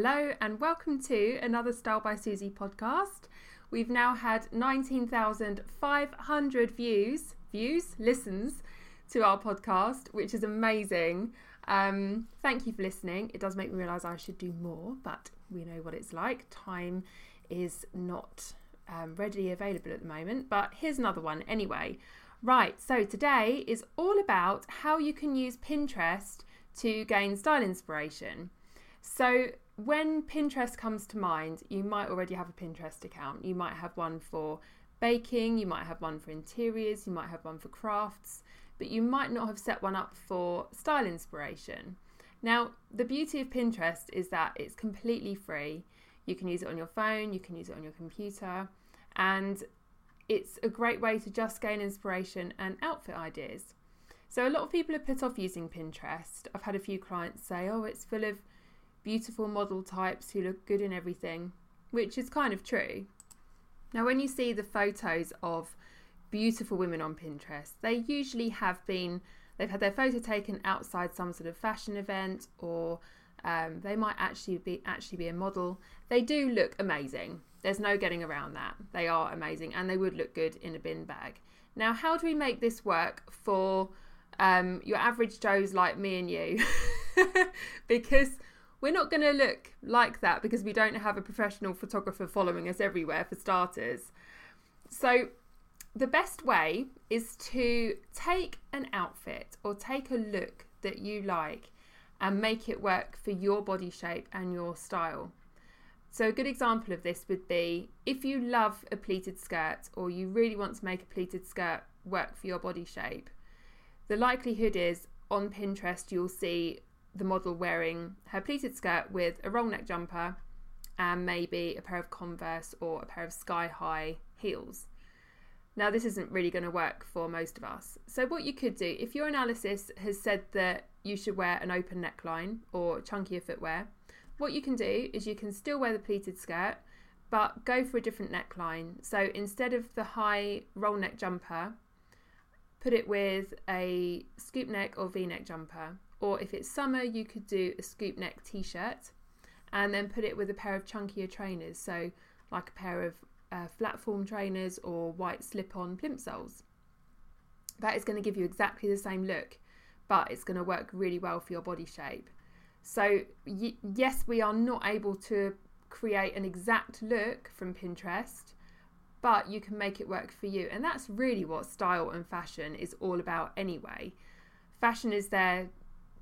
Hello, and welcome to another Style by Susie podcast. We've now had 19,500 views, views, listens to our podcast, which is amazing. Um, thank you for listening. It does make me realise I should do more, but we know what it's like. Time is not um, readily available at the moment, but here's another one anyway. Right, so today is all about how you can use Pinterest to gain style inspiration. So, when Pinterest comes to mind, you might already have a Pinterest account. You might have one for baking, you might have one for interiors, you might have one for crafts, but you might not have set one up for style inspiration. Now, the beauty of Pinterest is that it's completely free. You can use it on your phone, you can use it on your computer, and it's a great way to just gain inspiration and outfit ideas. So, a lot of people are put off using Pinterest. I've had a few clients say, oh, it's full of beautiful model types who look good in everything, which is kind of true. Now, when you see the photos of beautiful women on Pinterest, they usually have been, they've had their photo taken outside some sort of fashion event or um, they might actually be actually be a model. They do look amazing. There's no getting around that. They are amazing and they would look good in a bin bag. Now, how do we make this work for um, your average Joes like me and you? because we're not going to look like that because we don't have a professional photographer following us everywhere, for starters. So, the best way is to take an outfit or take a look that you like and make it work for your body shape and your style. So, a good example of this would be if you love a pleated skirt or you really want to make a pleated skirt work for your body shape, the likelihood is on Pinterest you'll see the model wearing her pleated skirt with a roll neck jumper and maybe a pair of Converse or a pair of sky high heels. Now, this isn't really going to work for most of us. So, what you could do, if your analysis has said that you should wear an open neckline or chunkier footwear, what you can do is you can still wear the pleated skirt, but go for a different neckline. So, instead of the high roll neck jumper, put it with a scoop neck or v neck jumper or if it's summer, you could do a scoop neck t shirt and then put it with a pair of chunkier trainers. So, like a pair of uh, flat form trainers or white slip on plimsolls. That is going to give you exactly the same look, but it's going to work really well for your body shape. So, y- yes, we are not able to create an exact look from Pinterest, but you can make it work for you. And that's really what style and fashion is all about, anyway. Fashion is there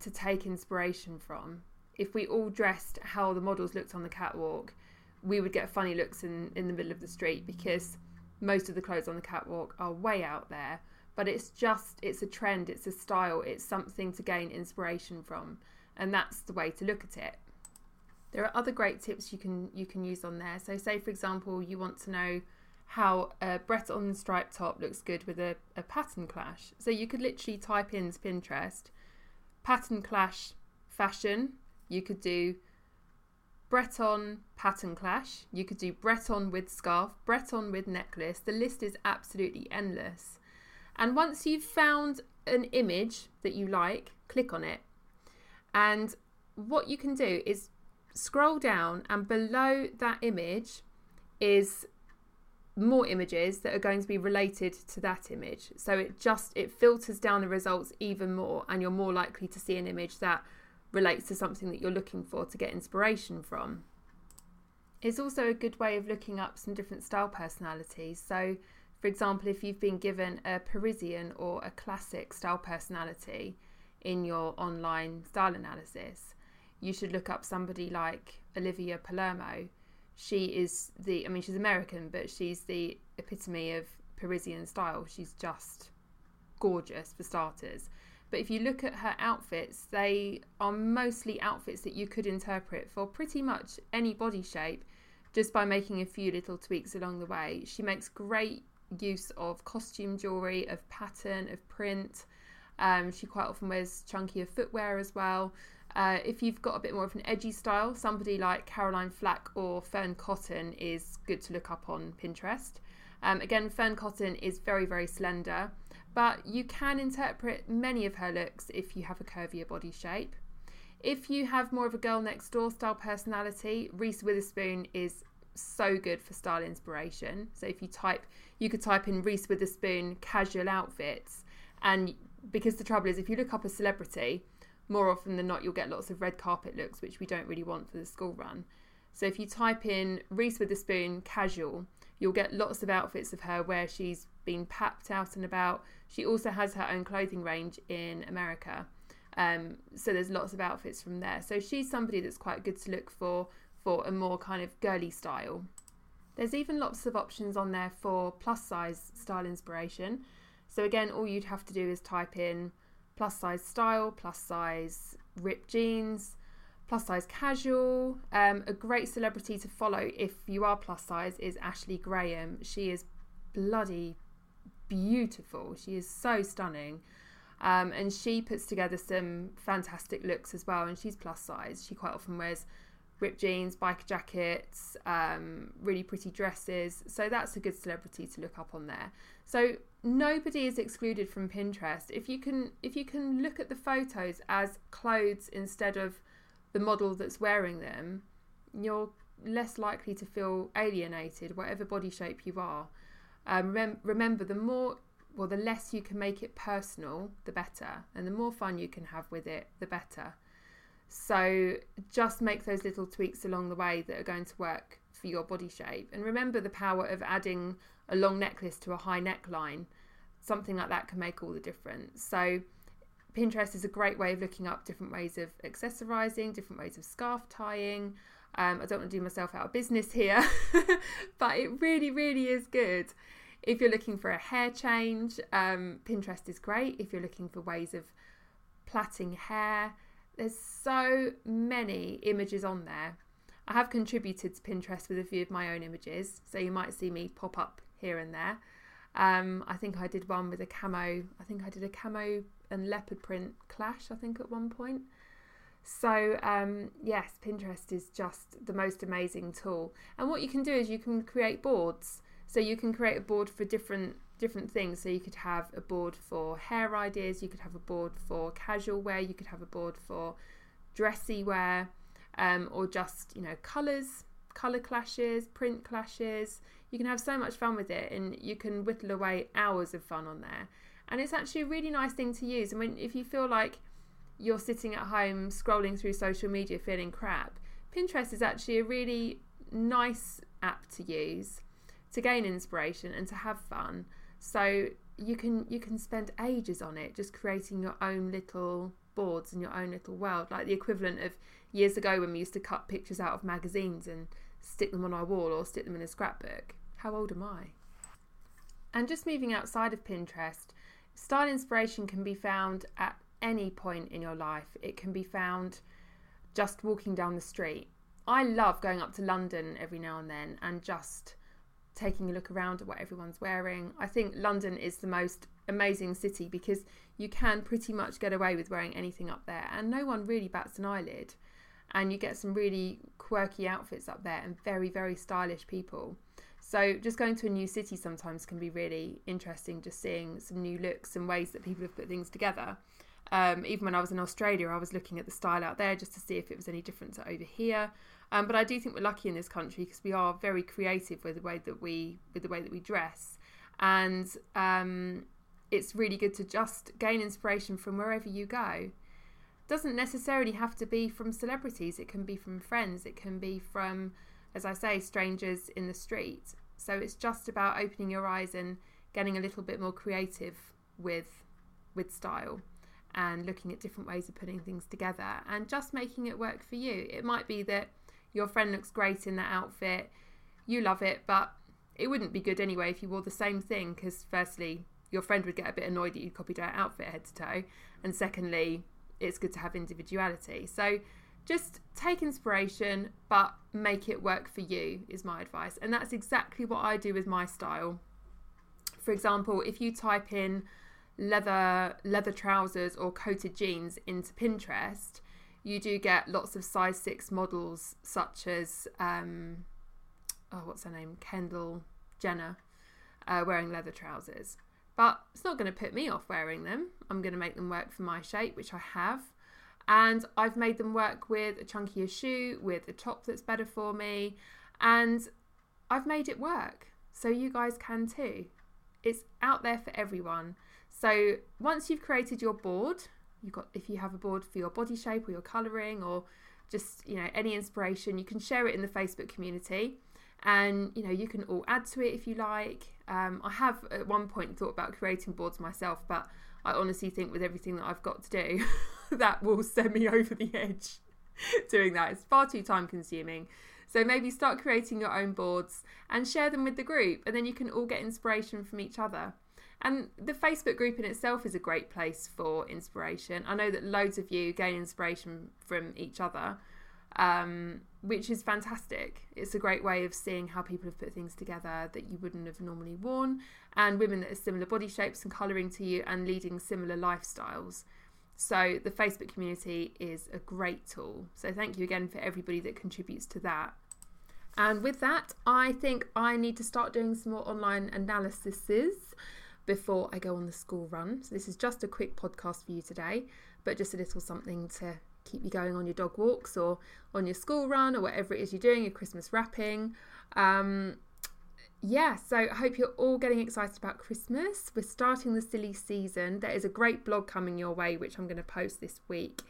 to take inspiration from. If we all dressed how the models looked on the catwalk, we would get funny looks in, in the middle of the street because most of the clothes on the catwalk are way out there. But it's just, it's a trend, it's a style, it's something to gain inspiration from. And that's the way to look at it. There are other great tips you can you can use on there. So say for example you want to know how a Breton stripe top looks good with a, a pattern clash. So you could literally type into Pinterest pattern clash fashion. You could do Breton pattern clash. You could do Breton with scarf, Breton with necklace. The list is absolutely endless. And once you've found an image that you like, click on it. And what you can do is scroll down, and below that image is more images that are going to be related to that image. So it just it filters down the results even more and you're more likely to see an image that relates to something that you're looking for to get inspiration from. It's also a good way of looking up some different style personalities. So for example, if you've been given a Parisian or a classic style personality in your online style analysis, you should look up somebody like Olivia Palermo she is the I mean she's American, but she's the epitome of Parisian style. She's just gorgeous for starters. But if you look at her outfits, they are mostly outfits that you could interpret for pretty much any body shape just by making a few little tweaks along the way. She makes great use of costume jewelry, of pattern, of print. Um, she quite often wears chunkier footwear as well. Uh, if you've got a bit more of an edgy style, somebody like Caroline Flack or Fearne Cotton is good to look up on Pinterest. Um, again, Fearne Cotton is very, very slender, but you can interpret many of her looks if you have a curvier body shape. If you have more of a girl next door style personality, Reese Witherspoon is so good for style inspiration. So if you type, you could type in Reese Witherspoon casual outfits, and because the trouble is, if you look up a celebrity, more often than not, you'll get lots of red carpet looks, which we don't really want for the school run. So if you type in Reese Witherspoon casual, you'll get lots of outfits of her where she's been papped out and about. She also has her own clothing range in America. Um, so there's lots of outfits from there. So she's somebody that's quite good to look for for a more kind of girly style. There's even lots of options on there for plus size style inspiration. So again, all you'd have to do is type in plus size style, plus size ripped jeans, plus size casual. Um, a great celebrity to follow if you are plus size is Ashley Graham. She is bloody beautiful. She is so stunning. Um, and she puts together some fantastic looks as well. And she's plus size. She quite often wears ripped jeans, biker jackets, um, really pretty dresses. So that's a good celebrity to look up on there. So nobody is excluded from Pinterest. If you can if you can look at the photos as clothes instead of the model that's wearing them, you're less likely to feel alienated, whatever body shape you are. Um, rem- remember, the more well, the less you can make it personal, the better, and the more fun you can have with it, the better. So just make those little tweaks along the way that are going to work for your body shape. And remember the power of adding a long necklace to a high neckline something like that can make all the difference. So, Pinterest is a great way of looking up different ways of accessorizing, different ways of scarf tying. Um, I don't want to do myself out of business here, but it really, really is good. If you're looking for a hair change, um, Pinterest is great. If you're looking for ways of plaiting hair, there's so many images on there. I have contributed to Pinterest with a few of my own images, so you might see me pop up here and there. Um, I think I did one with a camo. I think I did a camo and leopard print clash. I think at one point. So um, yes, Pinterest is just the most amazing tool. And what you can do is you can create boards. So you can create a board for different different things. So you could have a board for hair ideas. You could have a board for casual wear. You could have a board for dressy wear, um, or just you know colors, color clashes, print clashes you can have so much fun with it and you can whittle away hours of fun on there. And it's actually a really nice thing to use. And when if you feel like you're sitting at home scrolling through social media feeling crap, Pinterest is actually a really nice app to use to gain inspiration and to have fun. So you can you can spend ages on it just creating your own little boards and your own little world like the equivalent of years ago when we used to cut pictures out of magazines and stick them on our wall or stick them in a scrapbook. How old am I? And just moving outside of Pinterest, style inspiration can be found at any point in your life. It can be found just walking down the street. I love going up to London every now and then and just taking a look around at what everyone's wearing. I think London is the most amazing city because you can pretty much get away with wearing anything up there and no one really bats an eyelid and you get some really quirky outfits up there and very, very stylish people. So just going to a new city sometimes can be really interesting, just seeing some new looks and ways that people have put things together. Um, even when I was in Australia, I was looking at the style out there just to see if it was any different over here. Um, but I do think we're lucky in this country because we are very creative with the way that we with the way that we dress, and um, it's really good to just gain inspiration from wherever you go doesn't necessarily have to be from celebrities. It can be from friends. It can be from, as I say, strangers in the street. So it's just about opening your eyes and getting a little bit more creative with with style and looking at different ways of putting things together and just making it work for you. It might be that your friend looks great in that outfit, you love it, but it wouldn't be good anyway if you wore the same thing because firstly, your friend would get a bit annoyed that you copied her outfit head to toe, and secondly, it's good to have individuality. So just take inspiration, but make it work for you, is my advice. And that's exactly what I do with my style. For example, if you type in leather leather trousers or coated jeans into Pinterest, you do get lots of size six models such as um, oh what's her name Kendall Jenner uh, wearing leather trousers. But it's not going to put me off wearing them. I'm going to make them work for my shape, which I have. And I've made them work with a chunkier shoe, with a top that's better for me, and I've made it work. So you guys can too. It's out there for everyone. So once you've created your board, you've got if you have a board for your body shape or your colouring or just you know any inspiration, you can share it in the Facebook community and you know you can all add to it if you like. Um, i have at one point thought about creating boards myself but i honestly think with everything that i've got to do that will send me over the edge doing that. It's far too time consuming. So maybe start creating your own boards and share them with the group and then you can all get inspiration from each other. And the Facebook group in itself is a great place for inspiration. I know that loads of you gain inspiration from each other um, which is fantastic. It's a great way of seeing how people have put things together that you wouldn't have normally worn, and women that are similar body shapes and colouring to you and leading similar lifestyles. So, the Facebook community is a great tool. So, thank you again for everybody that contributes to that. And with that, I think I need to start doing some more online analyses before I go on the school run. So, this is just a quick podcast for you today, but just a little something to keep you going on your dog walks or on your school run or whatever it is you're doing, your Christmas wrapping. Um, yeah, so I hope you're all getting excited about Christmas. We're starting the silly season. There is a great blog coming your way, which I'm going to post this week,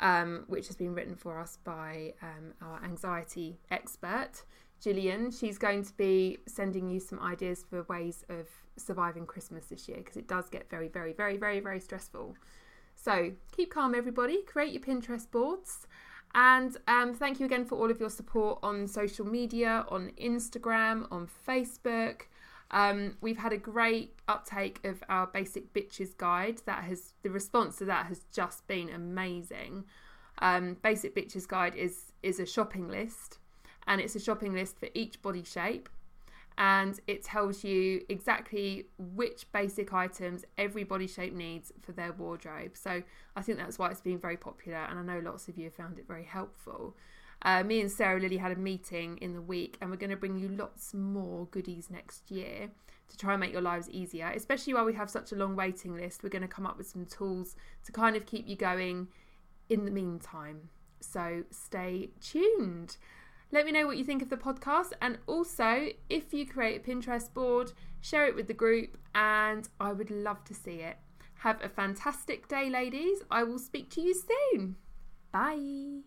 um, which has been written for us by um, our anxiety expert, Gillian. She's going to be sending you some ideas for ways of surviving Christmas this year because it does get very, very, very, very, very stressful. So keep calm, everybody. Create your Pinterest boards. And um, thank you again for all of your support on social media, on Instagram, on Facebook. Um, we've had a great uptake of our basic bitches guide. That has the response to that has just been amazing. Um, basic bitches guide is is a shopping list, and it's a shopping list for each body shape and it tells you exactly which basic items every body shape needs for their wardrobe. So I think that's why it's been very popular, and I know lots of you have found it very helpful. Uh, me and Sarah Lily had a meeting in the week, and we're going to bring you lots more goodies next year to try and make your lives easier, especially while we have such a long waiting list. We're going to come up with some tools to kind of keep you going in the meantime. So stay tuned. Let me know what you think of the podcast. And also, if you create a Pinterest board, share it with the group, and I would love to see it. Have a fantastic day, ladies. I will speak to you soon. Bye.